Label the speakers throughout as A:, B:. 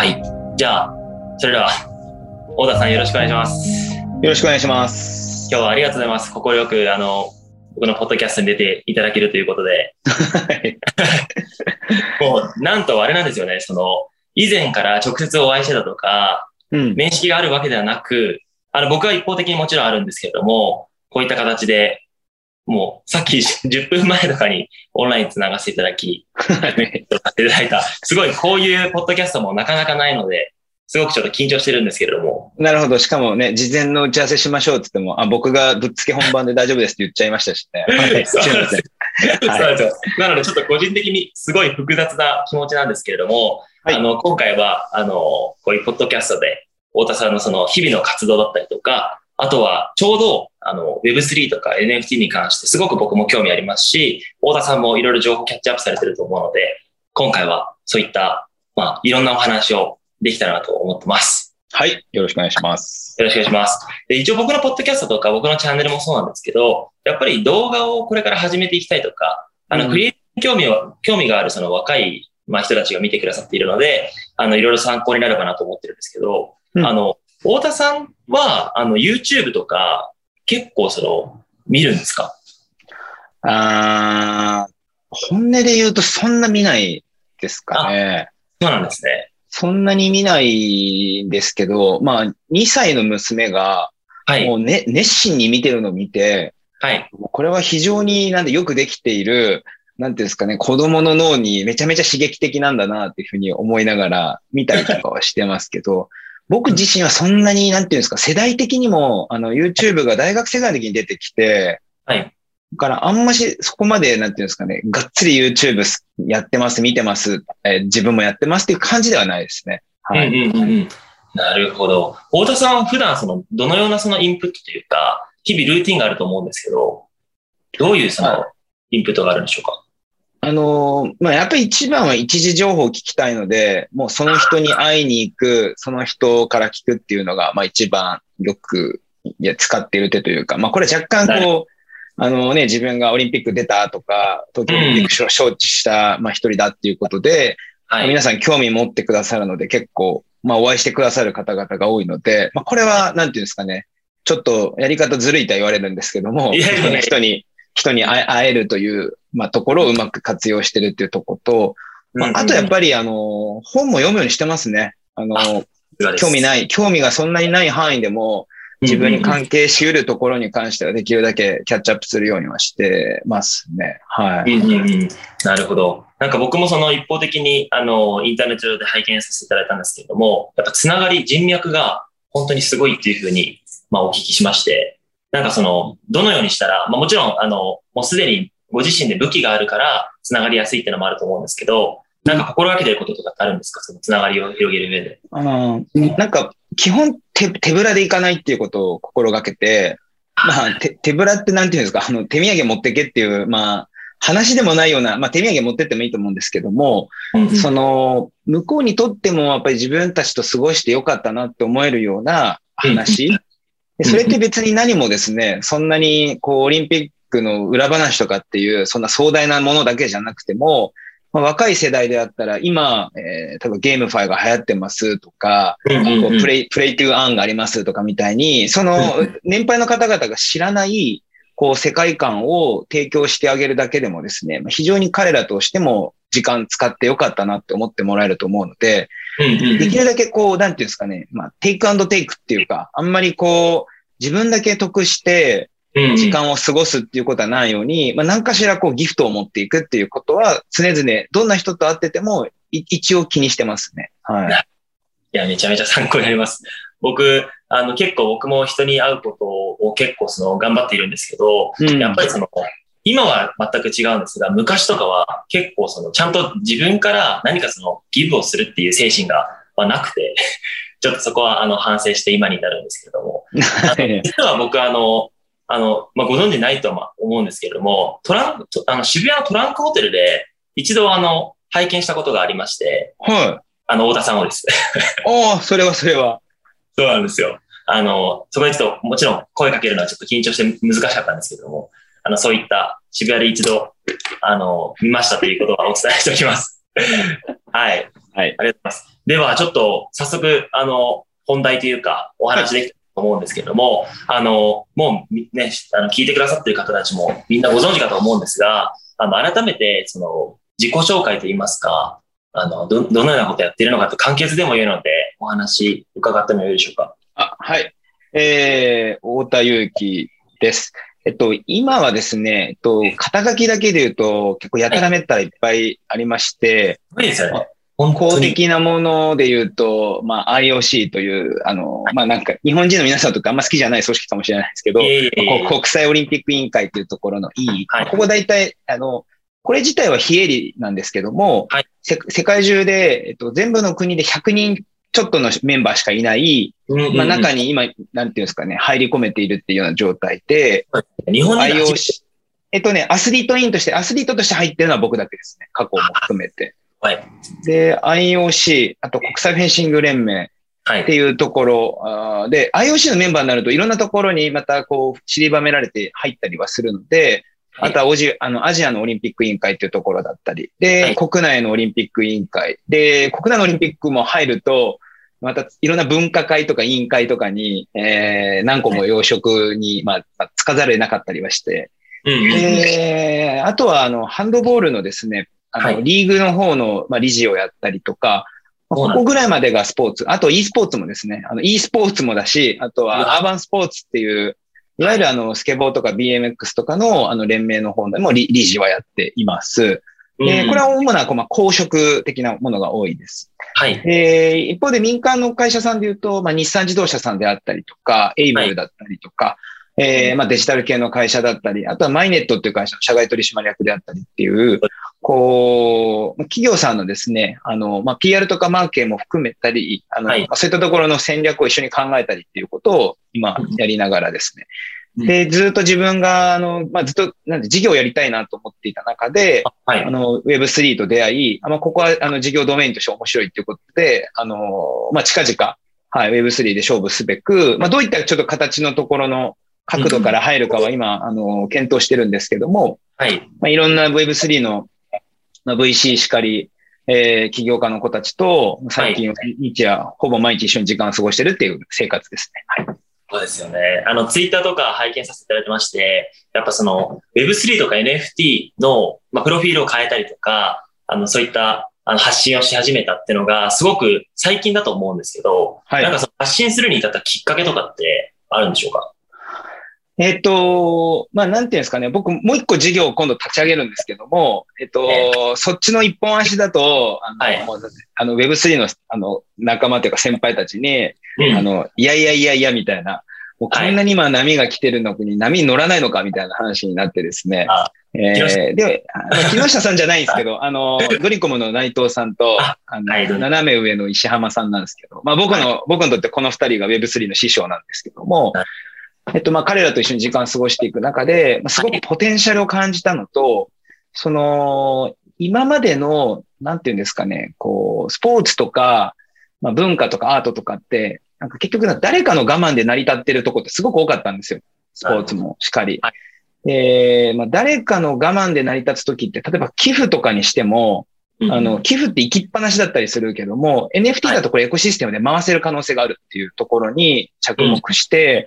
A: はい。じゃあ、それでは、大田さんよろしくお願いします。
B: よろしくお願いします。
A: 今日はありがとうございます。快く、あの、僕のポッドキャストに出ていただけるということで、
B: はい
A: もう、なんとあれなんですよね、その、以前から直接お会いしてたとか、
B: うん。
A: 面識があるわけではなく、あの、僕は一方的にもちろんあるんですけれども、こういった形で、もう、さっき 10分前とかにオンラインつながせていただき、ていただいた、すごいこういうポッドキャストもなかなかないので、すごくちょっと緊張してるんですけれども、
B: なるほど。しかもね、事前の打ち合わせしましょうって言っても、あ、僕がぶっつけ本番で大丈夫ですって言っちゃいましたしね。はい。す
A: そうなんですよ。なので、ちょっと個人的にすごい複雑な気持ちなんですけれども、
B: はい
A: あの、今回は、あの、こういうポッドキャストで、太田さんのその日々の活動だったりとか、あとは、ちょうど、あの、Web3 とか NFT に関してすごく僕も興味ありますし、太田さんもいろいろ情報キャッチアップされてると思うので、今回はそういった、まあ、いろんなお話をできたらなと思ってます。
B: はい。よろしくお願いします。
A: よろしくお願いします。で、一応僕のポッドキャストとか僕のチャンネルもそうなんですけど、やっぱり動画をこれから始めていきたいとか、あの、
B: うん
A: クリエイティブ興味は、興味があるその若い、まあ、人たちが見てくださっているので、あの、いろいろ参考になるかなと思ってるんですけど、
B: うん
A: あの、太田さんは、あの、YouTube とか、結構その、見るんですか？
B: あー、本音で言うとそんな見ないですかね。
A: そうなんですね。
B: そんなに見ないんですけど、まあ、2歳の娘が、
A: はい。
B: もうね、熱心に見てるのを見て、
A: はい。
B: これは非常になんでよくできている、なんていうんですかね、子供の脳にめちゃめちゃ刺激的なんだなっていうふうに思いながら見たりとかはしてますけど、僕自身はそんなに、なんていうんですか、世代的にも、あの、YouTube が大学生ぐらいの時に出てきて、
A: はい。
B: だからあんましそこまで、なんていうんですかね、がっつり YouTube やってます、見てます、えー自分もやってますっていう感じではないですね。はい。
A: うんうんうんうん。なるほど。太田さんは普段その、どのようなそのインプットというか、日々ルーティンがあると思うんですけど、どういうその
B: は
A: インプットがあるんでしょうか？
B: あのーまあ、やっぱり一番は一時情報を聞きたいので、もうその人に会いに行く、その人から聞くっていうのが、まあ一番よくいや使っている手というか、まあこれ若干
A: な
B: こう、あのね、自分がオリンピック出たとか、東京オリンピック招致した、まあ一人だっていうことで、
A: はい。
B: 皆さん興味持ってくださるので、結構、まあお会いしてくださる方々が多いので、まあこれは、なんていうんですかね、ちょっとやり方ずるいとは言われるんですけども、
A: いやいやいや。
B: 人に、人に会えるという、まあところをうまく活用してるっていうところと、まあ、あとやっぱりあの、本も読むようにしてますね。あの、興味
A: い。
B: ない、興味がそんなにない範囲でも、自分に関係し得るところに関してはできるだけキャッチアップするようにはしてますね。はい。
A: うんうんうんなるほど。なんか僕もその一方的に、あの、インターネット上で拝見させていただいたんですけれども、やっぱつながり、人脈が本当にすごいっていうふうに、まあお聞きしまして、なんかその、どのようにしたら、まあもちろん、あの、もうすでにご自身で武器があるから、つながりやすいっていうのもあると思うんですけど、なんか心がけてることとかってあるんですか？そのつながりを広げる上で。
B: あの、なんか、基本手、手ぶらでいかないっていうことを心がけて、まあ、手、手ぶらってなんていうんですか、あの、手土産持ってけっていう、まあ、話でもないような、まあ、手土産持ってってもいいと思うんですけども、その、向こうにとってもやっぱり自分たちと過ごしてよかったなって思えるような話。でそれって別に何もですね、そんなにこうオリンピックの裏話とかっていう、そんな壮大なものだけじゃなくても、まあ、若い世代であったら今、えー、多分ゲームファイが流行ってますとか、プレイ、プレイトゥーアンがありますとかみたいに、その年配の方々が知らない、こう世界観を提供してあげるだけでもですね、まあ非常に彼らとしても時間使ってよかったなって思ってもらえると思うので、できるだけこう、なんていうんですかね、まあ、テイクアンドテイクっていうか、あんまりこう、自分だけ得して、時間を過ごすっていうことはないように、まあ、何かしらこうギフトを持っていくっていうことは、常々、どんな人と会ってても、一応気にしてますね。はい。
A: いや、めちゃめちゃ参考になります。僕、あの、結構僕も人に会うことを結構その頑張っているんですけど、
B: うん
A: やっぱりその、今は全く違うんですが、昔とかは結構その、ちゃんと自分から何かその、ギブをするっていう精神が、まあ、なくて、ちょっとそこはあの、反省して今に至るんですけれども、実は僕あの、あの、まあ、ご存知ないとはまあ思うんですけれども、トランク、あの、渋谷のトランクホテルで、一度あの、拝見したことがありまして、
B: はい。
A: あの、太田さんをです。
B: ああ、それはそれは。
A: そうなんですよ。あの、そこでちょっと、もちろん声かけるのはちょっと緊張して難しかったんですけども、あの、そういった渋谷で一度、あの、見ましたということはお伝えしておきます。はい。
B: はい。
A: ありがとうございます。では、ちょっと早速、あの、本題というか、お話できたと思うんですけれども、はい、あの、もうね、あの聞いてくださっている方たちもみんなご存知かと思うんですが、あの、改めて、その、自己紹介といいますか、あの、ど、どのようなことやっているのかと簡潔でもいいので、お話伺ってもよいでしょうか。
B: あ、はい。えー、太田祐樹です。えっと、今はですね、えっと、肩書きだけで言うと、結構やたらめったらいっぱいありまして、
A: はい、ですよね。
B: 公的なもので言うと、まあ、IOC という、あの、まあなんか、日本人の皆さんとかあんま好きじゃない組織かもしれないですけど、国際オリンピック委員会というところの E、はい、ここ大体、あの、これ自体は非営利なんですけども、はい、世界中で、えっと、全部の国で100人ちょっとのメンバーしかいない、まあ中に今、なんていうんですかね、入り込めているっていうような状態で、
A: 日本
B: に IOC、えっとね、アスリートインとして、アスリートとして入ってるのは僕だけですね。過去も含めて。
A: はい。
B: で、IOC、あと国際フェンシング連盟っていうところ、はい、で、IOC のメンバーになるといろんなところにまたこう散りばめられて入ったりはするので、あとはオジあのアジアのオリンピック委員会っていうところだったり、で、はい、国内のオリンピック委員会、で、国内のオリンピックも入ると、またいろんな分科会とか委員会とかに、えー、何個も養殖に、まあ、つかざるを得なかったりはして、えー、あとは、あの、ハンドボールのですね、あの、はい、リーグの方の、まあ、理事をやったりとか、ここぐらいまでがスポーツ。あと e スポーツもですね。あの e スポーツもだし、あとはアーバンスポーツっていう、いわゆるあの、スケボーとか BMX とかのあの連盟の方でも理事はやっています。えー、これは主な、まあ、公職的なものが多いです。
A: はい。
B: えー、一方で民間の会社さんで言うと、まあ、日産自動車さんであったりとか、エイブルだったりとか、はい、えー、まあ、デジタル系の会社だったり、あとはマイネットっていう会社の社外取締役であったりっていう、こう、企業さんのですね、あの、まあ、PR とかマーケも含めたり、あの、はい、そういったところの戦略を一緒に考えたりっていうことを今やりながらですね、で、ずっと自分が、あの、まあ、ずっと、なんで、事業をやりたいなと思っていた中で、はい、あの、Web3 と出会い、あまあ、ここは、あの、事業ドメインとして面白いっていうことで、あの、まあ、近々、はい、Web3 で勝負すべく、まあ、どういったちょっと形のところの角度から入るかは今、あの、検討してるんですけども、
A: はい。
B: まあ、いろんな Web3 の、まあ、VC しかり、えー、起業家の子たちと、最近、日夜、ほぼ毎日一緒に時間を過ごしてるっていう生活ですね。はい。
A: そうですよね。あの、ツイッターとか拝見させていただいてまして、やっぱその Web3 とか NFT の、まあ、プロフィールを変えたりとか、あの、そういったあの発信をし始めたっていうのが、すごく最近だと思うんですけど、はい、なんかその発信するに至ったきっかけとかってあるんでしょうか？
B: えっ、と、まあ、なんていうんですかね、僕、もう一個事業を今度立ち上げるんですけども、えっ、と、えー、そっちの一本足だと、あの、はい、あの Web3 の、あの、仲間というか先輩たちに、うん、あの、いやいやいやいや、みたいな、もうこんなに今波が来てるのに波に乗らないのかみたいな話になってですね。えー、で、木下さんじゃないんですけど、あの、ドリコムの内藤さんと、あの、斜め上の石浜さんなんですけど、まあ僕の、僕にとってこの二人が Web3 の師匠なんですけども、えっと、まあ、彼らと一緒に時間を過ごしていく中で、まあ、すごくポテンシャルを感じたのと、その、今までの、なんていうんですかね、こう、スポーツとか、まあ、文化とかアートとかって、なんか結局誰かの我慢で成り立ってるとこってすごく多かったんですよ。スポーツもしっかり。はい、えー、まあ、誰かの我慢で成り立つときって、例えば寄付とかにしても、あの、寄付って行きっぱなしだったりするけども、NFT だとこれエコシステムで回せる可能性があるっていうところに着目して、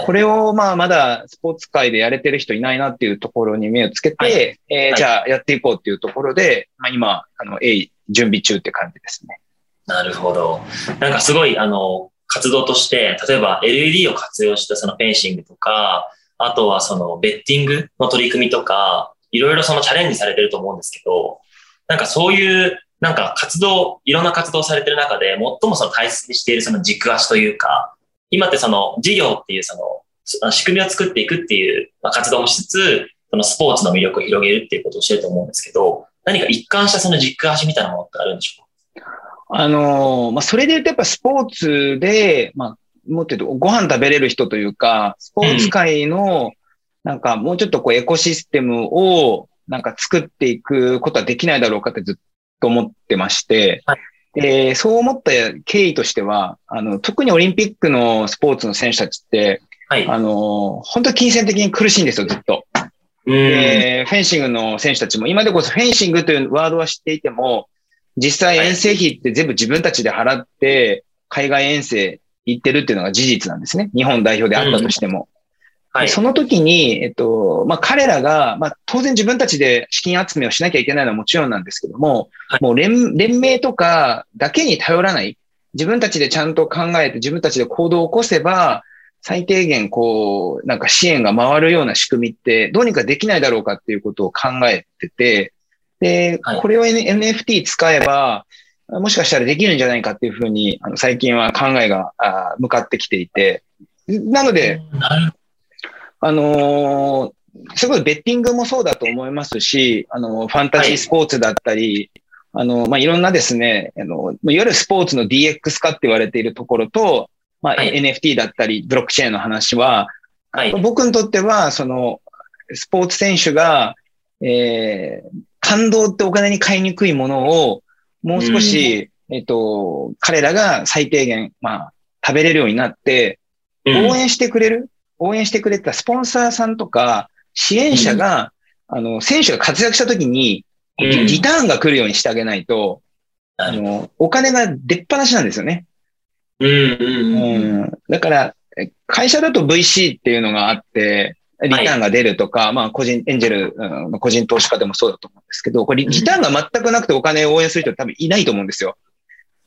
B: これをまあまだスポーツ界でやれてる人いないなっていうところに目をつけて、はい、えー、じゃあやっていこうっていうところで、まあ今、あの、鋭意準備中って感じですね。
A: なるほど。なんかすごい、あの、活動として、例えば LED を活用したそのフェンシングとか、あとはそのベッティングの取り組みとか、いろいろそのチャレンジされてると思うんですけど、なんかそういうなんか活動、いろんな活動されてる中で、最もその大切にしているその軸足というか、今ってその事業っていうその仕組みを作っていくっていう活動もしつつ、そのスポーツの魅力を広げるっていうことをしてると思うんですけど、何か一貫したその軸足みたいなものってあるんでしょうか？
B: あのまあ、それで言うとやっぱスポーツで、まあ、もっと言うとご飯食べれる人というか、スポーツ界の、なんかもうちょっとこうエコシステムをなんか作っていくことはできないだろうかってずっと思ってまして、はい、で、そう思った経緯としては、あの、特にオリンピックのスポーツの選手たちって、はい、あの、本当に金銭的に苦しいんですよ、ずっと。で、フェンシングの選手たちも、今でこそフェンシングというワードは知っていても、実際遠征費って全部自分たちで払って、海外遠征行ってるっていうのが事実なんですね。日本代表であったとしても。
A: はい。
B: その時に、えっと、まあ、彼らが、まあ、当然自分たちで資金集めをしなきゃいけないのはもちろんなんですけども、
A: はい。
B: もう連、連盟とかだけに頼らない。自分たちでちゃんと考えて自分たちで行動を起こせば、最低限こう、なんか支援が回るような仕組みってどうにかできないだろうかっていうことを考えてて、で
A: はい、
B: これを NFT 使えば、もしかしたらできるんじゃないかっていうふうに、あの最近は考えが向かってきていて、なので、
A: なる
B: あのーすごいベッティングもそうだと思いますし、あの、ファンタジースポーツだったり、あの、まあ、いろんなですね、あの、いわゆるスポーツの DX 化って言われているところと、まあ、
A: はい。
B: NFT だったり、ブロックチェーンの話は、
A: はい。
B: 僕にとっては、その、スポーツ選手が、えー、感動ってお金に買いにくいものを、もう少し、えっと、彼らが最低限、まあ、食べれるようになって、
A: うん。
B: 応援してくれる、応援してくれたスポンサーさんとか、支援者が、あの、選手が活躍した時に、
A: うん
B: リリターンが来るようにしてあげないと、あ
A: なる
B: の、お金が出っ放しなんですよね。
A: うんうんうん。
B: うん。だから、え会社だと VC っていうのがあって、リターンが出るとか、まあ、個人、エンジェル、うんまあ個人投資家でもそうだと思うんですけど、これ、リターンが全くなくてお金を応援する人多分いないと思うんですよ。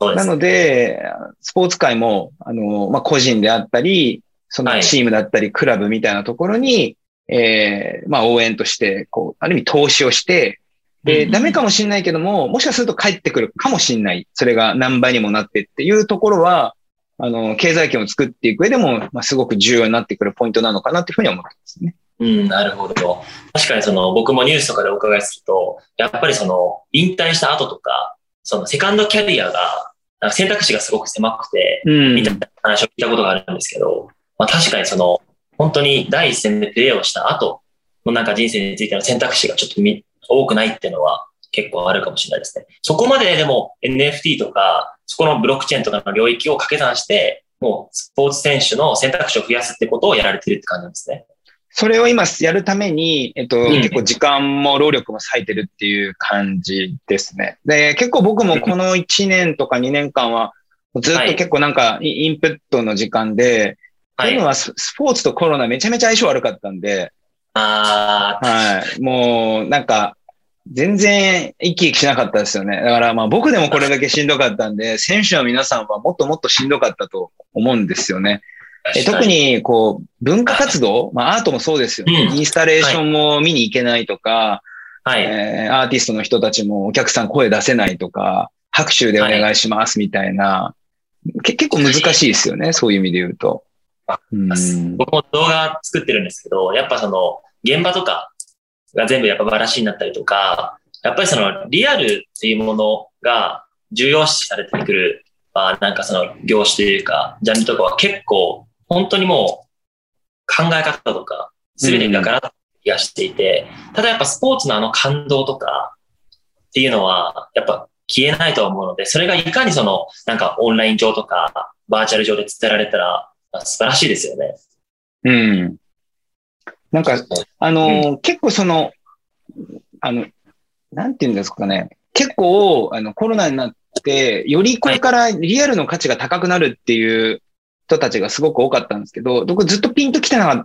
A: そうです。
B: なので、スポーツ界も、あの、まあ、個人であったり、その
A: はい
B: チームだったり、クラブみたいなところに、えーまあ、応援として、こう、ある意味投資をして、で、
A: うん
B: ダメかもしれないけども、もしかすると帰ってくるかもしれない。それが何倍にもなってっていうところは、あの、経済圏を作っていく上でも、まあ、すごく重要になってくるポイントなのかなというふうに思ってますね。
A: うん、なるほど。確かにその僕もニュースとかでお伺いすると、やっぱりその引退した後とか、そのセカンドキャリアが、選択肢がすごく狭くて、
B: うん
A: みたいな話を聞いたことがあるんですけど、まあ確かにその、本当に第一線でプレーをした後のなんか人生についての選択肢がちょっとみ多くないっていうのは結構あるかもしれないですね。そこまででも NFT とか、そこのブロックチェーンとかの領域を掛け算して、もうスポーツ選手の選択肢を増やすってことをやられてるって感じなんですね。
B: それを今やるために、えっと、
A: ん
B: 結構時間も労力も割いてるっていう感じですね。で、結構僕もこの1年とか2年間は、ずっと結構なんかイインプットの時間で、
A: はい
B: というの。はススポーツとコロナめちゃめちゃ相性悪かったんで、
A: あ
B: はい。もう、なんか、全然生き生きしなかったですよね。だからまあ僕でもこれだけしんどかったんで、選手の皆さんはもっともっとしんどかったと思うんですよね。
A: ー
B: え特、に、こう、文化活動、まあアートもそうですよね。
A: うん
B: インスタレーションも見に行けないとか、
A: はい。
B: えーアーティストの人たちもお客さん声出せないとか、拍手でお願いしますみたいな、け結構難しいですよね。そういう意味で言うと。
A: 僕も動画作ってるんですけど、やっぱその、現場とかが全部やっぱバラシになったりとか、やっぱりその、リアルっていうものが重要視されてくる、まあなんかその業種というか、ジャンルとかは結構、本当にもう、考え方とか、すべてがガラッと気がしていて、ただやっぱスポーツのあの感動とかっていうのは、やっぱ消えないと思うので、それがいかにその、なんかオンライン上とか、バーチャル上で伝えられたら、素晴らしいですよね。
B: うん。なんか、あのー結構その、あの、なんて言うんですかね。結構、あの、コロナになって、よりこれからリアルの価値が高くなるっていう人たちがすごく多かったんですけど、僕ずっとピンと来てなかっ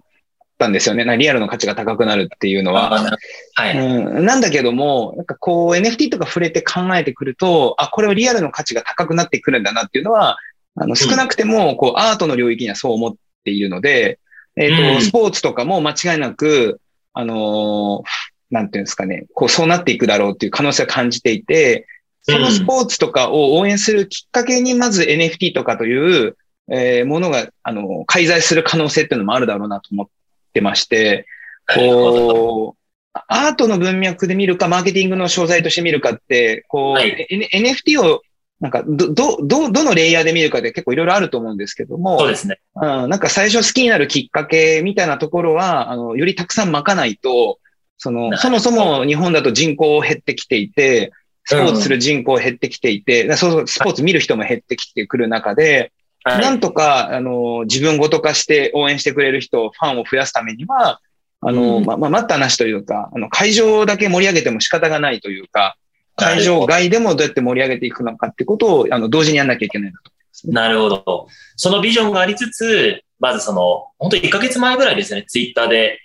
B: たんですよね。リアルの価値が高くなるっていうのは。
A: はい。
B: うん、なんだけども、なんかこう NFT とか触れて考えてくると、あ、これはリアルの価値が高くなってくるんだなっていうのは、あの少なくてもこうアートの領域にはそう思っているので、えっ、と、
A: うん。
B: スポーツとかも間違いなく、あのーなんていうんですかね、こうそうなっていくだろうっていう可能性を感じていて、そのスポーツとかを応援するきっかけにまず NFT とかという、えーものが、あの、介在する可能性っていうのもあるだろうなと思ってまして、こう、アートの文脈で見るか、マーケティングの商材として見るかって、こう、
A: はい。
B: N- NFT を、なんか、ど、ど、ど、どのレイヤーで見るかで結構いろいろあると思うんですけども、
A: そうですね。
B: うん、なんか最初好きになるきっかけみたいなところは、あの、よりたくさんまかないと、その、そもそも日本だと人口減ってきていて、スポーツする人口減ってきていて、そうそう、スポーツ見る人も減ってきてくる中で、
A: はい。
B: なんとか、あの、自分ごと化して応援してくれる人、ファンを増やすためには、あの、
A: うん
B: ま、ま、待ったなしというか、あの、会場だけ盛り上げても仕方がないというか、会場外でもどうやって盛り上げていくのかってことを、あの、同時にやんなきゃいけないなと。
A: なるほど。そのビジョンがありつつ、まずその、本当1ヶ月前ぐらいですね、ツイッターで、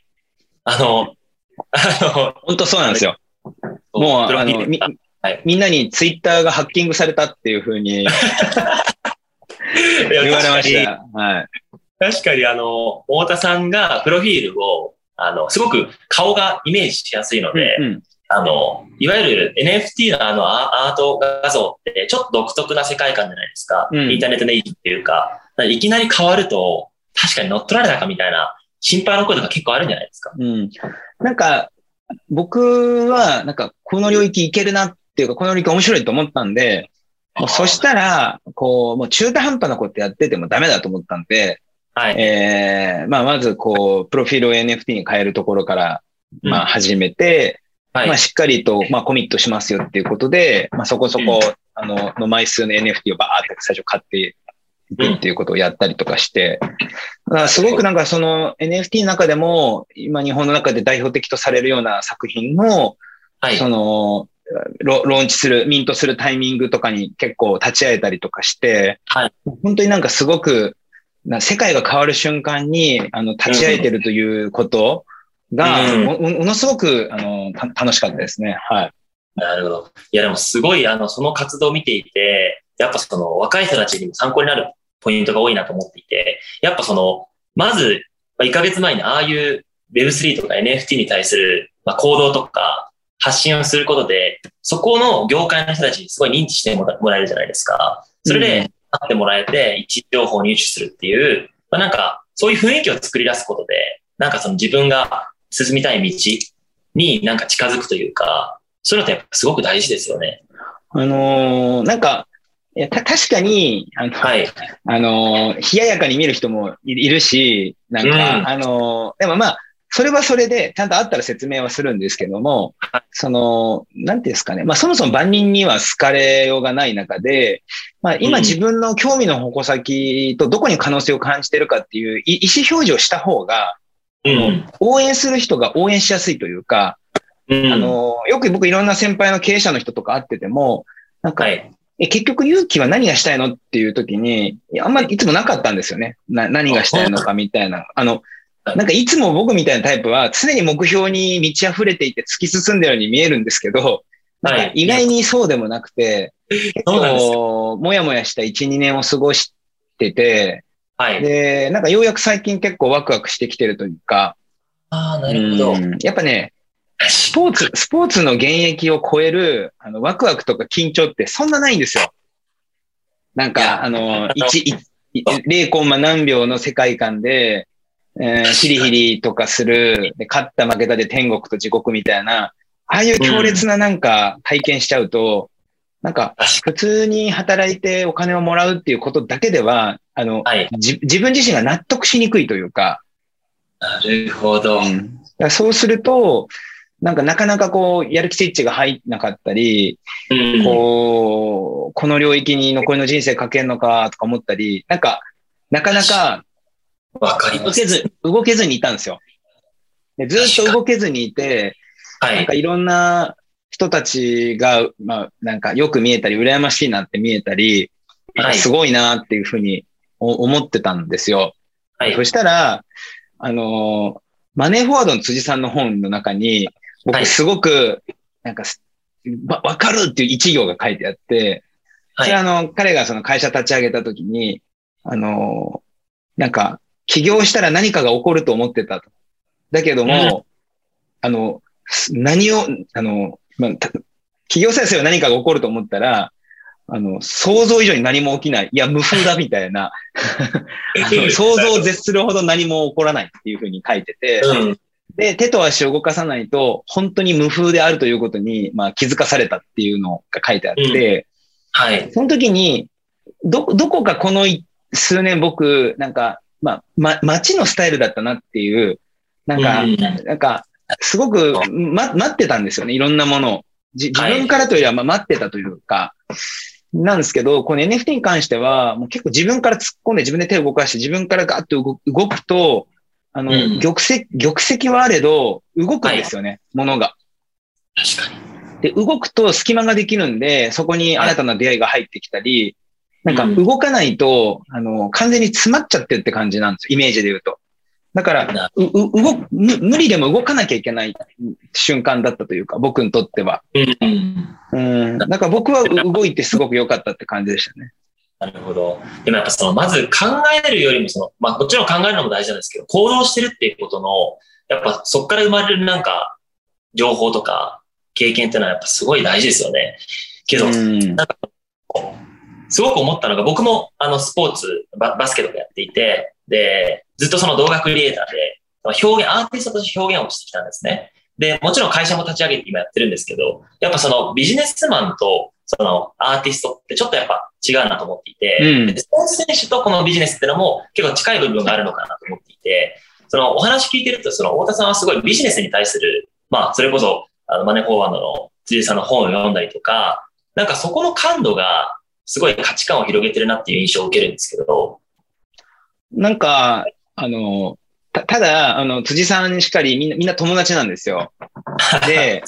A: あの、
B: あの、本当そうなんですよ。もう、あの、み、はい、みんなにツイッターがハッキングされたっていうふうに 言われました。はい。
A: 確かにあの、太田さんがプロフィールを、あの、すごく顔がイメージしやすいので、うんうん、あの、いわゆる NFT のあのアート画像ってちょっと独特な世界観じゃないですか。うん、インターネットネイティっていうか、かいきなり変わると、確かに乗っ取られたかみたいな心配の声とか結構あるんじゃないですか。
B: うん。なんか、僕は、なんか、この領域いけるなっていうか、この領域面白いと思ったんで、もうそしたら、こう、もう中途半端なことやっててもダメだと思ったんで、はい。えー、まあ、まず、こう、プロフィールを NFT に変えるところから、まあ、始めて、うん、はい、まあ、しっかりと、まあ、コミットしますよっていうことで、まあ、そこそこ、うん、あの、の枚数の NFT をバーって最初買っていくっていうことをやったりとかして、だからすごくなんかその NFT の中でも、今日本の中で代表的とされるような作品の、はい、その、ローンチする、ミントするタイミングとかに結構立ち会えたりとかして、はい、本当になんかすごくな世界が変わる瞬間に、あの、立ち会えてるということが、うん、もものすごく、あの、楽しかったですね。はい。
A: なるほど。いや、でもすごい、あの、その活動を見ていて、やっぱその若い人たちにも参考になるポイントが多いなと思っていて、やっぱその、まず、1ヶ月前にああいう Web3 とか NFT に対する、まあ、行動とか発信をすることで、そこの業界の人たちにすごい認知してもらえるじゃないですか。それで、ってもらえて、位置情報を入手するっていう、まあ、なんか、そういう雰囲気を作り出すことで、なんかその自分が進みたい道になんか近づくというか、そういうのってやっぱすごく大事ですよね。
B: あのー、なんか、いや、た、確かに、あの、はい。あのー、冷ややかに見る人もいるし、なんか、うん、あのー、でもまあ、それはそれで、ちゃんとあったら説明はするんですけども、その、なんていうんですかね。まあ、そもそも万人には好かれようがない中で、まあ、今自分の興味の矛先とどこに可能性を感じてるかっていう意思表示をした方が、うん、応援する人が応援しやすいというか、うん、あの、よく僕いろんな先輩の経営者の人とか会ってても、なんか、はい。え、結局勇気は何がしたいのっていう時に、あんまりいつもなかったんですよね。な、何がしたいのかみたいな。あの、なんかいつも僕みたいなタイプは常に目標に満ち溢れていて突き進んでるように見えるんですけど、なんか意外にそうでもなくて、結構もやもやした1、2年を過ごしてて、はい。で、なんかようやく最近結構ワクワクしてきてるというか、
A: ああ、なるほど。
B: やっぱね、スポーツ、スポーツの現役を超える、あの、ワクワクとか緊張ってそんなないんですよ。なんか、あの、1、0コンマ何秒の世界観で、えー、ヒリヒリとかする、で、勝った負けたで天国と地獄みたいな、ああいう強烈ななんか体験しちゃうと、うん、なんか、普通に働いてお金をもらうっていうことだけでは、あの、はい、自分自身が納得しにくいというか。
A: なるほど。
B: うん、そうすると、なんかなかなかこう、やる気スイッチが入んなかったり、うん、こう、この領域に残りの人生かけんのかとか思ったり、なんか、なかなか
A: わかり
B: ます。動けず、動けずにいたんですよ。でずっと動けずにいて、はい、なんかいろんな人たちが、まあ、なんかよく見えたり、羨ましいなって見えたり、はい、すごいなっていうふうに思ってたんですよ。はい、そしたら、あの、マネーフォワードの辻さんの本の中に、僕すごく、なんか、わ、わかるっていう一行が書いてあって、それあの、彼がその会社立ち上げた時に、あの、なんか、起業したら何かが起こると思ってたと。だけども、うん、あの、何を、あの、まあ、起業さえすれば何かが起こると思ったら、あの、想像以上に何も起きない。いや、無風だみたいな。想像を絶するほど何も起こらないっていうふうに書いてて、うん、で、手と足を動かさないと、本当に無風であるということに、まあ、気づかされたっていうのが書いてあって、うん、はい。その時に、ど、どこかこの数年僕、なんか、まあ、ま、街のスタイルだったなっていう、なんか、うん、なんか、すごく、ま、待ってたんですよね。いろんなものを。自分からというよりは、ま、待ってたというか、なんですけど、この NFT に関しては、もう結構自分から突っ込んで自分で手を動かして自分からガッと動くと、あの、うん、玉石、玉石はあれど、動くんですよね、はい、ものが。
A: 確かに。
B: で、動くと隙間ができるんで、そこに新たな出会いが入ってきたり、なんか
A: うん
B: 動かないと、あの、完全に詰まっちゃってるって感じなんですよ、イメージで言うと。だから、
A: な
B: う、う、動く、無無理でも動かなきゃいけない瞬間だったというか、僕にとっては。
A: うん。
B: うん。だから僕はう動いてすごく良かったって感じでしたね。
A: なるほど。でもやっぱその、まず考えるよりもその、まあもちろん考えるのも大事なんですけど、行動してるっていうことの、やっぱそこから生まれるなんか、情報とか経験っていうのはやっぱすごい大事ですよね。けど、
B: うん。
A: すごく思ったのが、僕もあのスポーツバ、バスケとかやっていて、で、ずっとその動画クリエイターで、表現、アーティストとして表現をしてきたんですね。で、もちろん会社も立ち上げて今やってるんですけど、やっぱそのビジネスマンとそのアーティストってちょっとやっぱ違うなと思っていて、
B: うん
A: でスポーツ選手とこのビジネスっていうのも結構近い部分があるのかなと思っていて、そのお話聞いてると、その太田さんはすごいビジネスに対する、まあそれこそあのマネーフォーワードの辻さんの本を読んだりとか、なんかそこの感度がすごい価値観を広げてるなっていう印象を受けるんですけど、
B: なんか、あの、たただ、あの、辻さんしかりみんな、みんな友達なんですよ。で、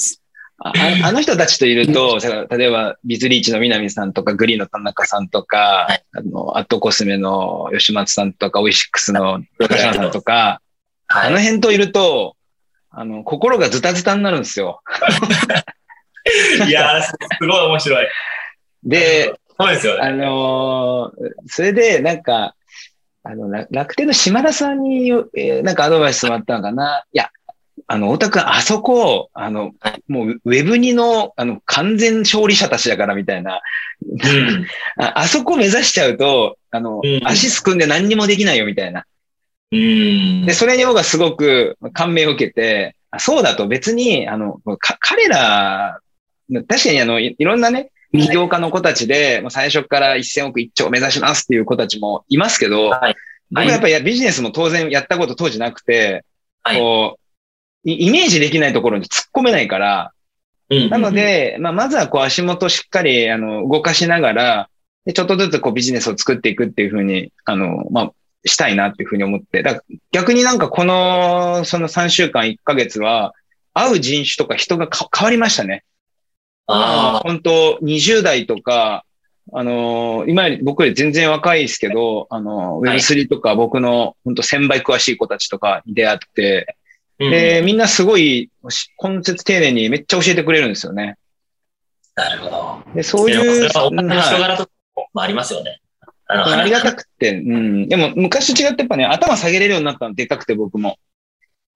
B: あああの人たちといると、さ例えば、ビズリーチの南さんとか、グリーンの田中さんとか、
A: はい
B: あの、アットコスメの吉松さんとか、オイシックスの高島さんとか、
A: はい。
B: あの辺といると、あの、心がズタズタになるんですよ。
A: いやー、すごい面白い。
B: で、
A: そうですよ
B: あ
A: ね。
B: のーそれで、なんか、あの、楽楽天の島田さんに、えーなんかアドバイスもらったのかな。いや、あの、太田君、あそこ、あの
A: は、
B: もう、ウェブ2の、あの、完全勝利者たちだから、みたいな。
A: うん。
B: ああそこ目指しちゃうと、あの、
A: うん
B: 足すくんで何にもできないよ、みたいな。
A: うん。
B: で、それに僕はすごく感銘を受けて、あそうだと別に、あの、か彼ら、確かにあの、いいろんなね、起業家の子たちで、最初から1000億1兆目指しますっていう子たちもいますけど、
A: はい。
B: 僕はやっぱりビジネスも当然やったこと当時なくて、
A: はい
B: こう、イイメージできないところに突っ込めないから、
A: うん
B: なの、で、まあ、まずはこう足元しっかり、あの、動かしながら、でちょっとずつこうビジネスを作っていくっていうふうに、あの、まあ、したいなっていうふうに思って、だから逆になんかこの、その3週間、1ヶ月は、会う人種とか人がか変わりましたね。
A: あ
B: 本当20代とか、あのー今より僕より全然若いですけど、あのー、
A: はい
B: Web3 とか僕の本当1000倍詳しい子たちとかに出会って、
A: あ。うん
B: で、みんなすごい、し根節丁寧にめっちゃ教えてくれるんですよね。
A: なるほど。
B: で、そういう、
A: そ人
B: はい
A: 柄とかもありますよね。あの、
B: ありがたくて、うん。でも昔と違ってやっぱね、頭下げれるようになったのでかくて僕も。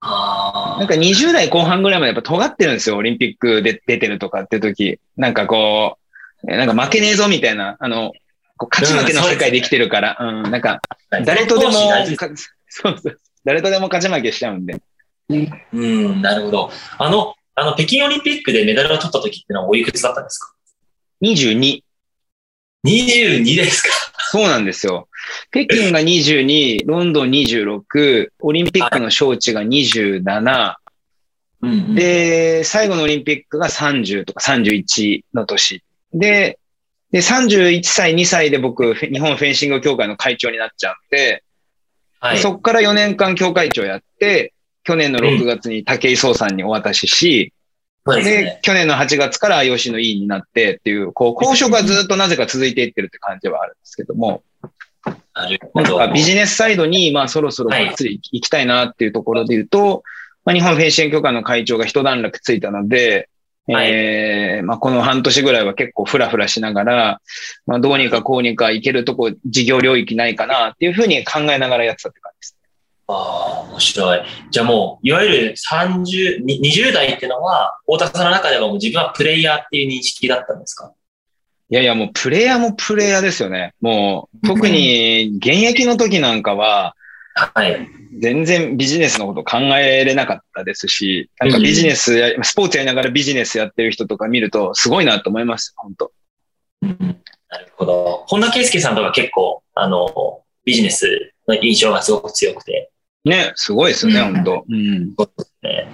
A: あ
B: なんか20代後半ぐらいまでやっぱ尖ってるんですよ。オリンピックで出てるとかって時。なんかこう、えなんか負けねえぞみたいな、あの、勝ち負けの世界で生きてるから、うん、なんか、
A: あ。
B: 誰とでも、そうそう。誰とでも勝ち負けしちゃうんで。
A: うん、なるほど。あの、あの、北京オリンピックでメダルを取った時ってのはおいくつだったんですか
B: ？22。
A: ?22 ですか？
B: そうなんですよ。北京が22、ロンドン26、オリンピックの招致が27、
A: うん、
B: で、最後のオリンピックが30とか31の年。で、で、31歳、2歳で僕、日本フェンシング協会の会長になっちゃうんで、
A: はい。
B: そっから4年間協会長やって、去年の6月に武井壮さんにお渡しし、で、
A: ね。
B: 去年の8月から IOC の委員になってっていう、こう、交渉がずっとなぜか続いていってるって感じはあるんですけども、
A: なるほど。
B: ビジネスサイドに、まあそろそろがっつり行きたいなっていうところで言うと、まあ日本フェンシング協会の会長が一段落ついたので、
A: はい
B: えーまあこの半年ぐらいは結構フラフラしながら、まあどうにかこうにか行けるとこ、事業領域ないかなっていうふうに考えながらやってたって感じです。
A: ああ、面白い。じゃあもう、いわゆる30、に20代っていうのは、太田さんの中ではもう自分はプレイヤーっていう認識だったんですか？
B: いやいやもうプレイヤーもプレイヤーですよね。もう特に現役の時なんかは、
A: はい。
B: 全然ビジネスのこと考えれなかったですし、なんかビジネスや、スポーツやりながらビジネスやってる人とか見るとすごいなと思います。本当
A: うんなるほど。本田圭佑さんとか結構、あの、ビジネスの印象がすごく強くて、
B: ね、すごいですよね、
A: うん
B: 本当うん。
A: ね。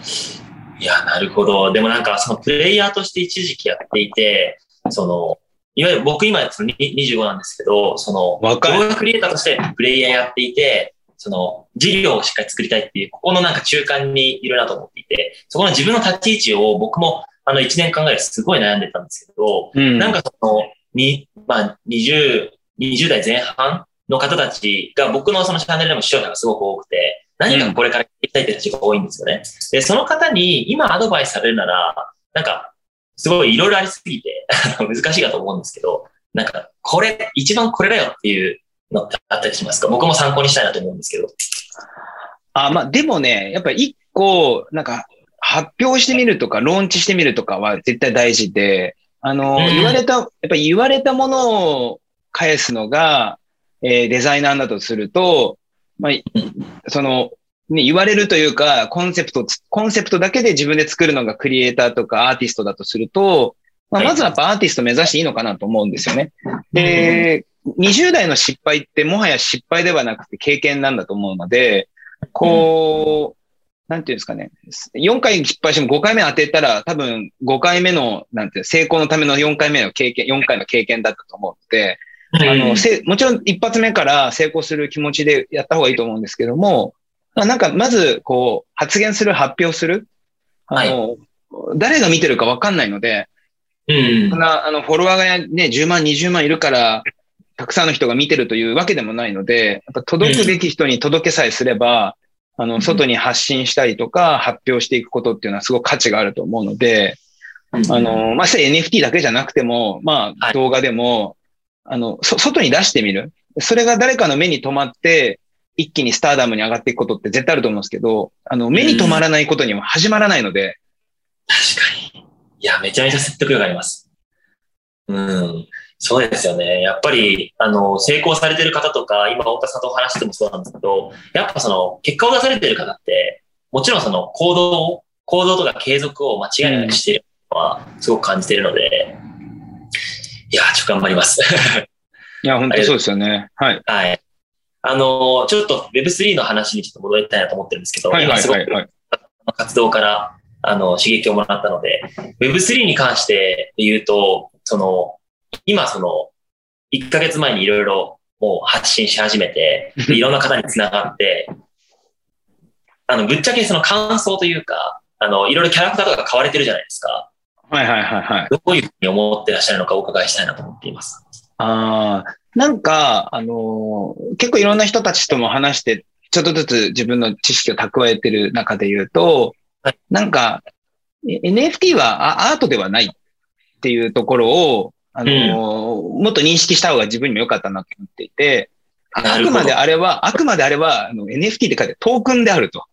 A: いや、なるほど。でもなんか、そのプレイヤーとして一時期やっていて、その、いわゆる僕今そのに25なんですけど、その、
B: 若い
A: 動画クリエイターとしてプレイヤーやっていて、その、事業をしっかり作りたいっていう、ここのなんか中間にいるなと思っていて、そこの自分の立ち位置を僕も、あの1年間ぐらいすごい悩んでたんですけど、うん、なんかその、に、まあ、20、20代前半の方たちが僕のそのチャンネルでも視聴者がすごく多くて、何かこれから聞きたいって人たちが多いんですよね。で、その方に今アドバイスされるなら、なんか、すごいいろいろありすぎて 難しいかと思うんですけど、なんか、これ、一番これだよっていうのってあったりしますか？僕も参考にしたいなと思うんですけど。
B: あ、まあ、でもね、やっぱり一個、なんか、発表してみるとか、ローンチしてみるとかは絶対大事で、あの、うん、言われた、やっぱり言われたものを返すのが、えー、デザイナーだとすると、まあ、その、ね、言われるというか、コンセプト、コンセプトだけで自分で作るのがクリエイターとかアーティストだとすると、まあ、まずはやっぱアーティスト目指していいのかなと思うんですよね。で、20代の失敗ってもはや失敗ではなくて経験なんだと思うので、こう、なんていうんですかね。4回失敗しても5回目当てたら多分5回目の、なんていう成功のための4回目の経験、4回の経験だったと思うので、あの、せ、もちろん一発目から成功する気持ちでやった方がいいと思うんですけども、なんかまず、こう、発言する、発表する。あの、はい、誰が見てるかわかんないので、うん。な、あの、フォロワーがね、10万、20万いるから、たくさんの人が見てるというわけでもないので、やっぱ届くべき人に届けさえすれば、うん、あの、外に発信したりとか、発表していくことっていうのはすごく価値があると思うので、うん、あの、まあ、NFT だけじゃなくても、まあ、動画でも、あの、そ、外に出してみる。それが誰かの目に留まって、一気にスターダムに上がっていくことって絶対あると思うんですけど、あの、目に留まらないことには始まらないので。
A: 確かに。いや、めちゃめちゃ説得力あります。うん。そうですよね。やっぱり、あの、成功されてる方とか、今、太田さんとお話してもそうなんですけど、やっぱその、結果を出されてる方って、もちろんその、行動行動とか継続を間違いなくしているのは、すごく感じているので、いや、ちょっと頑張ります。
B: いや、本当そうですよね。はい。
A: はい。あの、ちょっと Web3 の話にちょっと戻りたいなと思ってるんですけど、はいはいはい、はい、活動からあの刺激をもらったので、Web3 に関して言うと、その、今その、1ヶ月前にいろいろもう発信し始めて、いろんな方につながって、あの、ぶっちゃけその感想というか、あの、いろいろキャラクターとか買われてるじゃないですか。
B: はいはいはいはい。
A: どういうふうに思ってらっしゃるのかお伺いしたいなと思っています。
B: ああ、なんか、あのー、結構いろんな人たちとも話して、ちょっとずつ自分の知識を蓄えてる中で言うと、なんか、NFT はアートではないっていうところを、あのーうん、もっと認識した方が自分にも良かったなと思っていて、あくまであれは、あくまであれはあの NFT って書いてトークンであると。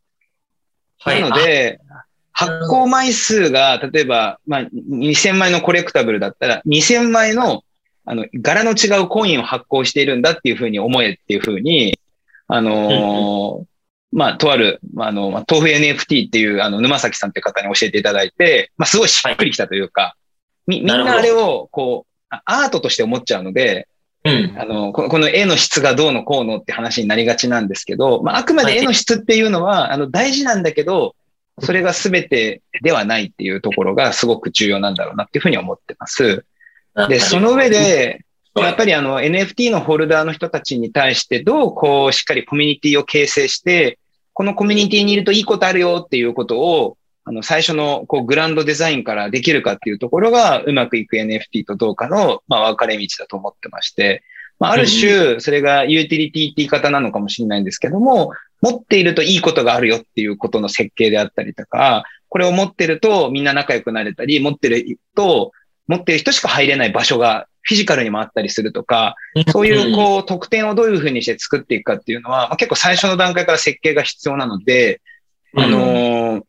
B: はい、なので、発行枚数が、例えば、まあ、2000枚のコレクタブルだったら、2000枚のあの、柄の違うコインを発行しているんだっていうふうに思えっていうふうに、あのー、まあ、とある、あの、まあ、豆腐 NFT っていう、あの、沼崎さんって方に教えていただいて、まあ、すごいしっくりきたというか、み、みんなあれを、こう、アートとして思っちゃうので、うん、あのこの、この絵の質がどうのこうのって話になりがちなんですけど、まあ、あくまで絵の質っていうのは、あの、大事なんだけど、それが全てではないっていうところがすごく重要なんだろうなっていうふうに思ってます。で、その上で、やっぱりあの NFT のホルダーの人たちに対してどうこうしっかりコミュニティを形成して、このコミュニティにいるといいことあるよっていうことを、あの最初のこうグランドデザインからできるかっていうところがうまくいく NFT とどうかの、まあ、分かれ道だと思ってまして、まあ、ある種、それがユーティリティって言い方なのかもしれないんですけども、持っているといいことがあるよっていうことの設計であったりとか、これを持ってるとみんな仲良くなれたり、持ってると持ってる人しか入れない場所がフィジカルにもあったりするとか、そういうこう特典をどういうふうにして作っていくかっていうのは、まあ、結構最初の段階から設計が必要なので、あのー、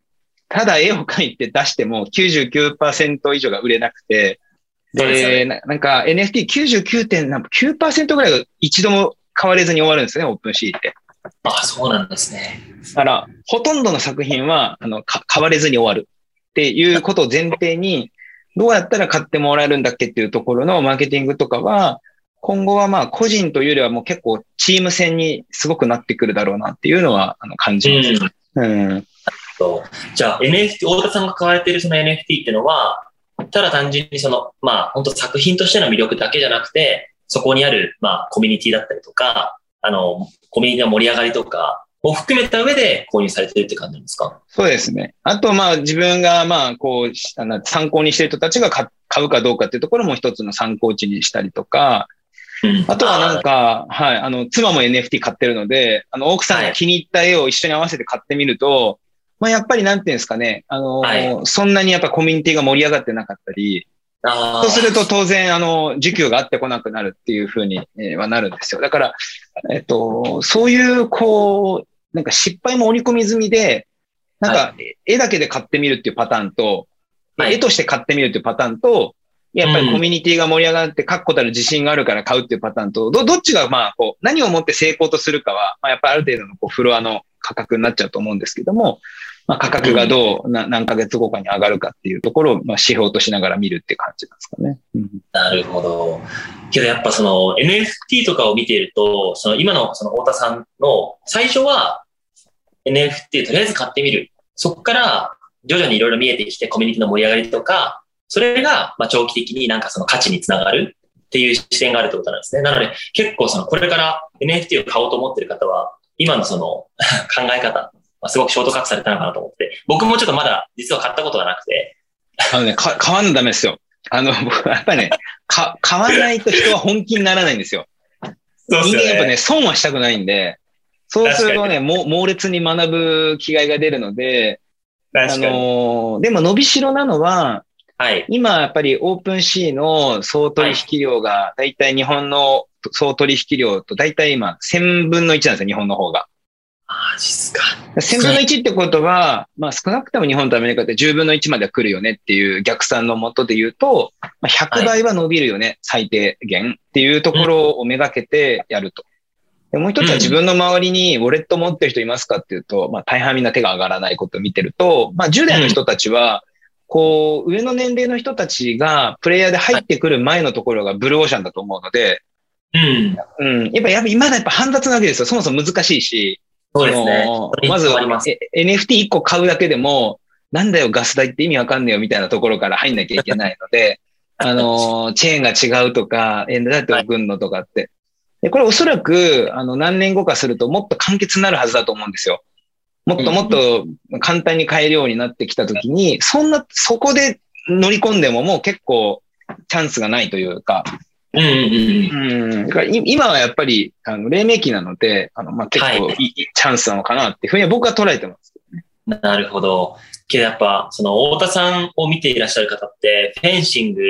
B: ただ絵を描いて出しても99%以上が売れなくて、で、なんか NFT99.9% ぐらいが一度も変われずに終わるんですね、オープンシーって。
A: ああ、そうなんですね。
B: だから、ほとんどの作品は、あの、変われずに終わるっていうことを前提に、どうやったら買ってもらえるんだっけっていうところのマーケティングとかは、今後はまあ個人というよりはもう結構チーム戦にすごくなってくるだろうなっていうのはあの感じます。うん。うん、
A: じゃあ NFT、太田さんが買われているその NFT っていうのは、ただ単純にその、まあ本当作品としての魅力だけじゃなくて、そこにあるまあコミュニティだったりとか、あの、コミュニティの盛り上がりとかも含めた上で購入されてるって感じなんですか？
B: そうですね。あと、まあ、自分が、まあ、こう、あの参考にしている人たちが買うかどうかっていうところも一つの参考値にしたりとか、あとはなんか、はい、あの、妻も NFT 買ってるので、あの、奥さんが気に入った絵を一緒に合わせて買ってみると、まあ、やっぱりなんていうんですかね、あの、はい、そんなにやっぱコミュニティが盛り上がってなかったり、そうすると当然、あの、需給があってこなくなるっていうふうに、えー、はなるんですよ。だから、えっと、そういう、こう、なんか失敗も織り込み済みで、なんか、絵だけで買ってみるっていうパターンと、はい、絵として買ってみるっていうパターンと、やっぱりコミュニティが盛り上がって確固たる自信があるから買うっていうパターンと、ど、どっちがまあ、こう、何をもって成功とするかは、まあ、やっぱりある程度のこうフロアの価格になっちゃうと思うんですけども、まあ、価格がどう、な何ヶ月後かに上がるかっていうところを、まあ、指標としながら見るって感じなんですかね。
A: うん、なるほど。けどやっぱその NFT とかを見ていると、その今のその太田さんの最初は NFT とりあえず買ってみる。そこから徐々にいろいろ見えてきてコミュニティの盛り上がりとか、それがまあ長期的になんかその価値につながるっていう視点があるってことなんですね。なので結構そのこれから NFT を買おうと思ってる方は、今のその 考え方、まあ、すごくショートカットされたのかなと思って、僕もちょっとまだ実は買ったことがなくて。
B: あのね、か買わんダメですよ。あの、僕 やっぱね、か、買わないと人は本気にならないんですよ。そうですね。人間やっぱね、損はしたくないんで、そうするとね、も猛烈に学ぶ気概が出るので、あのでも伸びしろなのは、はい、今やっぱりオープンシーの総取引量が、だいたい日本の総取引量とだいたい今1000分の1なんですよ、日本の方が。
A: マジっすか。
B: 1000分の1ってことは、まあ少なくとも日本とアメリカって10分の1までは来るよねっていう逆算のもとで言うと、まあ、100倍は伸びるよね、はい、最低限っていうところをめがけてやると。でもう一つは自分の周りにウォレット持ってる人いますかっていうと、まあ大半みんな手が上がらないことを見てると、まあ10代の人たちは、こう、上の年齢の人たちがプレイヤーで入ってくる前のところがブルーオーシャンだと思うので、うん。うん。やっぱ、やっぱ、今だやっぱ煩雑なわけですよ。そもそも難しいし。
A: そうですね。
B: まず、NFT1 個買うだけでも、なんだよ、ガス代って意味わかんねえよみたいなところから入んなきゃいけないので、あの、チェーンが違うとか、え、だって送んのとかって。で、これおそらく、あの、何年後かするともっと簡潔になるはずだと思うんですよ。もっともっと簡単に買えるようになってきたときに、そんな、そこで乗り込んでももう結構チャンスがないというか、うんうんうん、今はやっぱり、あの、黎明期なので、あの、まあ、結構いいチャンスなのかなっていうふうに僕は捉えてます、
A: ね、なるほど。けどやっぱ、その、太田さん。を見ていらっしゃる方って、フェンシング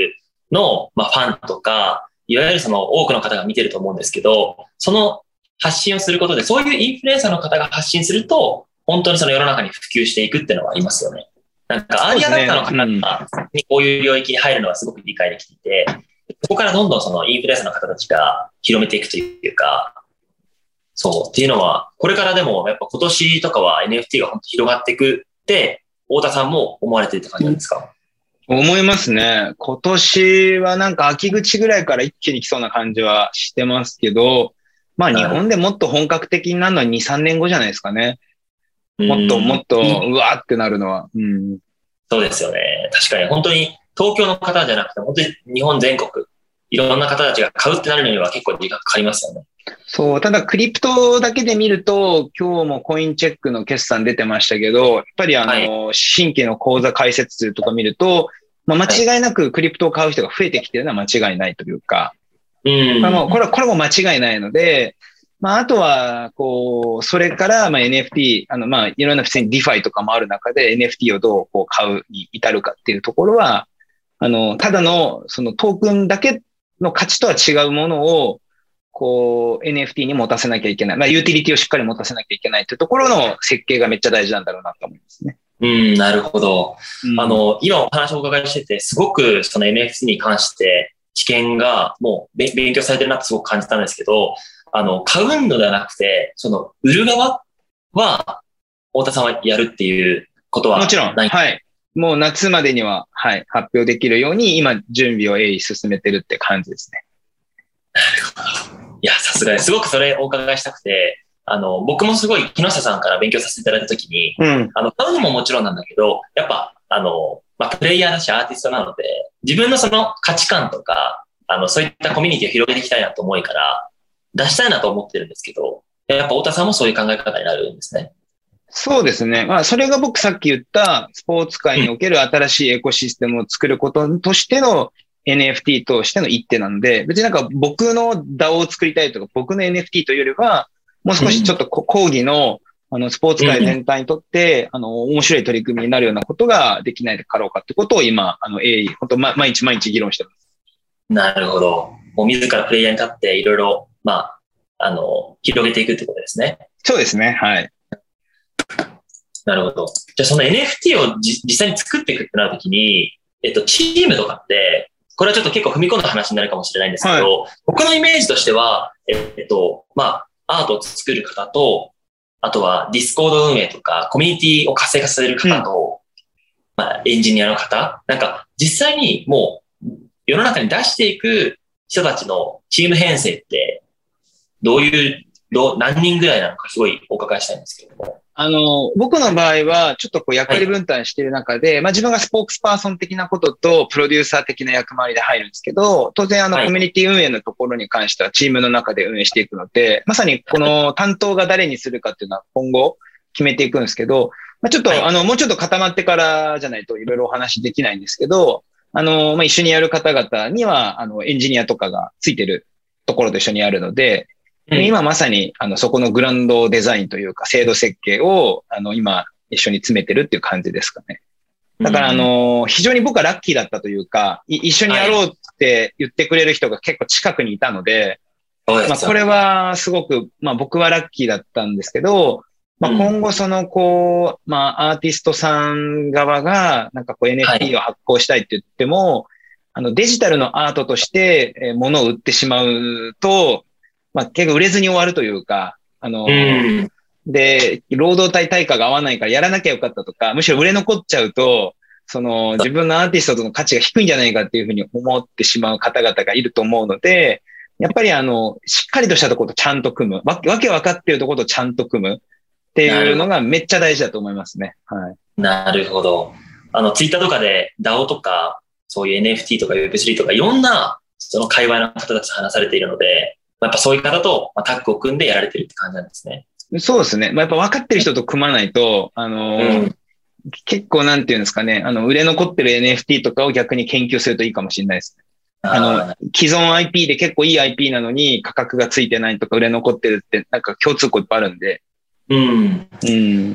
A: の、まあ、ファンとか、いわゆるその多くの方が見てると思うん。ですけど、その発信をすることで、そういうインフルエンサーの方が発信すると、本当にその世の中に普及していくっていうのはありますよね。なん。か、アーリアダクターの方が、こういう領域に入るのはすごく理解できていて、そこからどんどんそのインフルエンサーの方たちが広めていくというか、そうっていうのは、これからでもやっぱ今年とかは NFT が本当広がっていくって、太田さんも思われてるって感じなんですか、
B: 思いますね。今年はなんか秋口ぐらいから一気に来そうな感じはしてますけど、まあ日本でもっと本格的になるのは2、3年後じゃないですかね。もっともっとうわーってなるのは。うん、
A: そうですよね。確かに本当に東京の方じゃなくて、本当に日本全国、いろんな方たちが買うってなるのには結構時間かかりますよね。
B: そう、ただクリプトだけで見ると、今日もコインチェックの決算出てましたけど、やっぱりあの、はい、新規の口座開設数とか見ると、まあ、間違いなくクリプトを買う人が増えてきてるのは間違いないというか、うん、あのこれこれも間違いないので、まあ、あとは、こう、それから、まあ、NFT、あの、まあ、いろんな普通に DeFi とかもある中で NFT をどうこう買うに至るかっていうところは、あの、ただの、そのトークンだけの価値とは違うものを、こう、NFT に持たせなきゃいけない。まあ、ユーティリティをしっかり持たせなきゃいけないというところの設計がめっちゃ大事なんだろうなと思いますね。
A: うん、なるほど。うん、あの、今お話をお伺いしてて、すごくその NFT に関して知見がもう勉強されてるなってすごく感じたんですけど、あの、買うのではなくて、その、売る側は、太田さんはやるっていうことは
B: もちろん。はい。もう夏までには、はい、発表できるように、今、準備を鋭意進めてるって感じですね。
A: なるほど。いや、さすがです。すごくそれお伺いしたくて、あの、僕もすごい木下さんから勉強させていただいたときに、うん、あの、買うのももちろんなんだけど、やっぱ、あの、まあ、プレイヤーだしアーティストなので、自分のその価値観とか、あの、そういったコミュニティを広げていきたいなと思いから、出したいなと思ってるんですけど、やっぱ太田さんもそういう考え方になるんですね。
B: そうですね。まあ、それが僕さっき言ったスポーツ界における新しいエコシステムを作ることとしての NFT としての一手なので、別になんか僕の DAO を作りたいとか、僕の NFT というよりは、もう少しちょっと講義の、あの、スポーツ界全体にとって、あの、面白い取り組みになるようなことができないかろうかってことを今、あの、鋭意、本当毎日毎日議論してます。
A: なるほど。もう自らプレイヤーに立っていろいろ、まあ、あの、広げていくってことですね。
B: そうですね。はい。
A: なるほど。じゃあその NFT を実際に作っていくってなるときに、えっと、チームとかって、これはちょっと結構踏み込んだ話になるかもしれないんですけど、はい、僕のイメージとしては、えっと、まあ、アートを作る方と、あとはディスコード運営とか、コミュニティを活性化させる方と、うん、まあ、エンジニアの方、なんか実際にもう世の中に出していく人たちのチーム編成って、どういう、ど何人ぐらいなのかすごいお伺いしたいんですけども。
B: あの、僕の場合は、ちょっとこう役割分担している中で、はい、まあ自分がスポークスパーソン的なことと、プロデューサー的な役回りで入るんですけど、当然あの、コミュニティ運営のところに関してはチームの中で運営していくので、まさにこの担当が誰にするかっていうのは今後決めていくんですけど、まあちょっと、はい、あの、もうちょっと固まってからじゃないといろいろお話できないんですけど、あの、まあ一緒にやる方々には、あの、エンジニアとかがついてるところと一緒にやるので、うん、今まさに、あの、そこのグランドデザインというか、制度設計を、あの、今、一緒に詰めてるっていう感じですかね。だから、あの、非常に僕はラッキーだったというか、一緒にやろうって言ってくれる人が結構近くにいたので、はい、まあ、これはすごく、まあ僕はラッキーだったんですけど、まあ今後その、こう、まあアーティストさん側が、なんかこう NFT を発行したいって言っても、はい、あのデジタルのアートとして物を売ってしまうと、まあ、結構売れずに終わるというか、あの、うん、で、労働体対価が合わないからやらなきゃよかったとか、むしろ売れ残っちゃうと、その自分のアーティストとの価値が低いんじゃないかっていうふうに思ってしまう方々がいると思うので、やっぱりあの、しっかりとしたところとちゃんと組む。わわけ分かってるところとちゃんと組むっていうのがめっちゃ大事だと思いますね。はい。
A: なるほど。あの、ツイッターとかで DAO とか、そういう NFT とか Web3 とかいろんなその界隈の方たち話されているので、やっぱそういう方とタッグを組んでやられてるって感じなんですね。
B: そうですね。まあ、やっぱ分かってる人と組まないと、あのーうん、結構なんていうんですかね、あの、売れ残ってる NFT とかを逆に研究するといいかもしれないですね。あの、既存 IP で結構いい IP なのに価格がついてないとか売れ残ってるって、なんか共通項いっぱいあるんで。
A: うん。うん。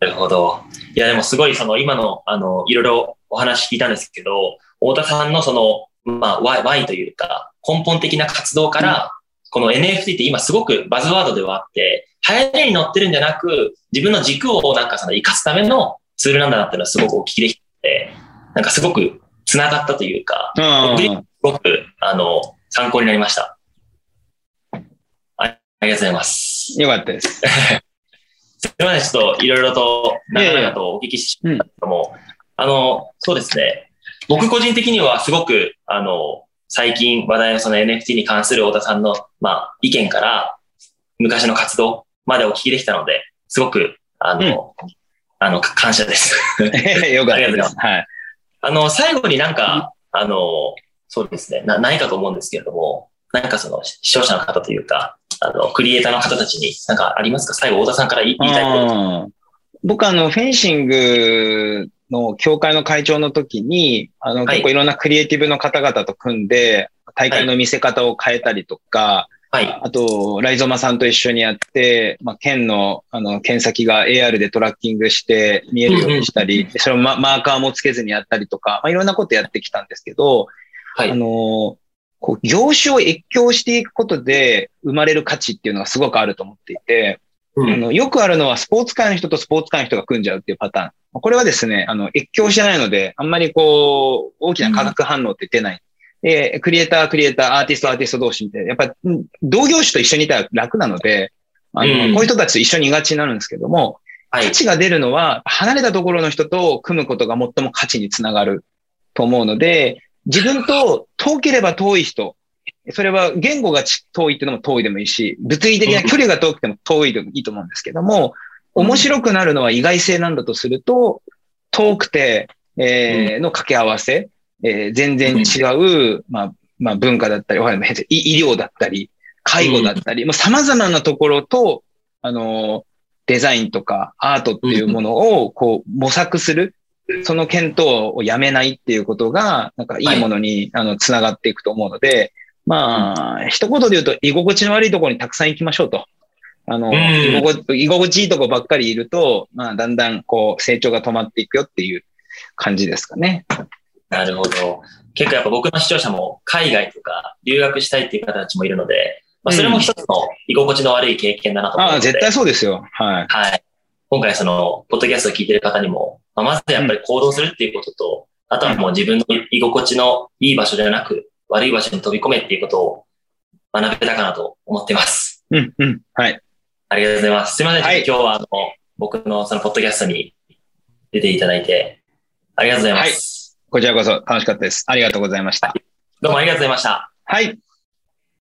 A: なるほど。いや、でもすごいその今の、あの、いろいろお話聞いたんですけど、太田さんのその、まあ、Y, y というか、根本的な活動から、この NFT って今すごくバズワードではあって、流行りに乗ってるんじゃなく、自分の軸をなんかその活かすためのツールなんだなっていうのはすごくお聞きできて、なんかすごく繋がったというか、すごく、あの、参考になりました。ありがとうございます。
B: よかったです。
A: すみません、ちょっといろいろと長々とお聞きしましたけども、あの、そうですね。僕個人的にはすごく、あの、最近話題のその NFT に関する太田さんの、まあ、意見から、昔の活動までお聞きできたので、すごく、あの、うん、あの、感謝です。
B: よかったです。はい。
A: あの、最後になんか、あの、そうですね、な、ないかと思うんですけれども、なんかその、視聴者の方というか、あの、クリエイターの方たちに、なんかありますか？最後、太田さんから言いたいこと。
B: 僕あの、フェンシングの協会の会長の時に、あの、結構いろんなクリエイティブの方々と組んで、大会の見せ方を変えたりとか、はい。あと、ライゾマさんと一緒にやって、まあ、県の、あの、検先が AR でトラッキングして見えるようにしたり、それをマーカーもつけずにやったりとか、まあ、いろんなことやってきたんですけど、はい。あの、こう、業種を越境していくことで生まれる価値っていうのがすごくあると思っていて、うん、あのよくあるのはスポーツ界の人とスポーツ界の人が組んじゃうっていうパターン。これはですね、あの、越境してないので、あんまりこう、大きな化学反応って出ない。うん、で、クリエイター、クリエイター、アーティスト、アーティスト同士って、やっぱ、同業種と一緒にいたら楽なので、あの、うん、こういう人たちと一緒にいがちになるんですけども、価値が出るのは、離れたところの人と組むことが最も価値につながると思うので、自分と遠ければ遠い人、それは言語が遠いっていうのも遠いでもいいし、物理的な距離が遠くても遠いでもいいと思うんですけども、面白くなるのは意外性なんだとすると、遠くて、えー、の掛け合わせ、えー、全然違う、まあ、まあ文化だったり、医療だったり、介護だったり、もう様々なところとあの、デザインとかアートっていうものを、こう、模索する。その検討をやめないっていうことが、なんかいいものに、あの、つながっていくと思うので、まあ、一言で言うと、居心地の悪いところにたくさん行きましょうと。あの、居心居心地いいとこばっかりいると、まあ、だんだん、こう、成長が止まっていくよっていう感じですかね。
A: なるほど。結構やっぱ僕の視聴者も海外とか留学したいっていう方たちもいるので、まあ、それも一つの居心地の悪い経験だなと思
B: うので、ああ、絶対そうですよ。はい。
A: はい。今回その、ポッドキャストを聞いてる方にも、まあ、まずやっぱり行動するっていうことと、うん、あとはもう自分の居心地のいい場所ではなく、悪い場所に飛び込めっていうことを学べたかなと思ってます。
B: うん、うん。はい。
A: ありがとうございます。すいません。はい、今日はあの、僕のそのポッドキャストに出ていただいて、ありがとうございます。
B: はい、こちらこそ楽しかったです。ありがとうございました。
A: どうもありがとうございました。
B: はい。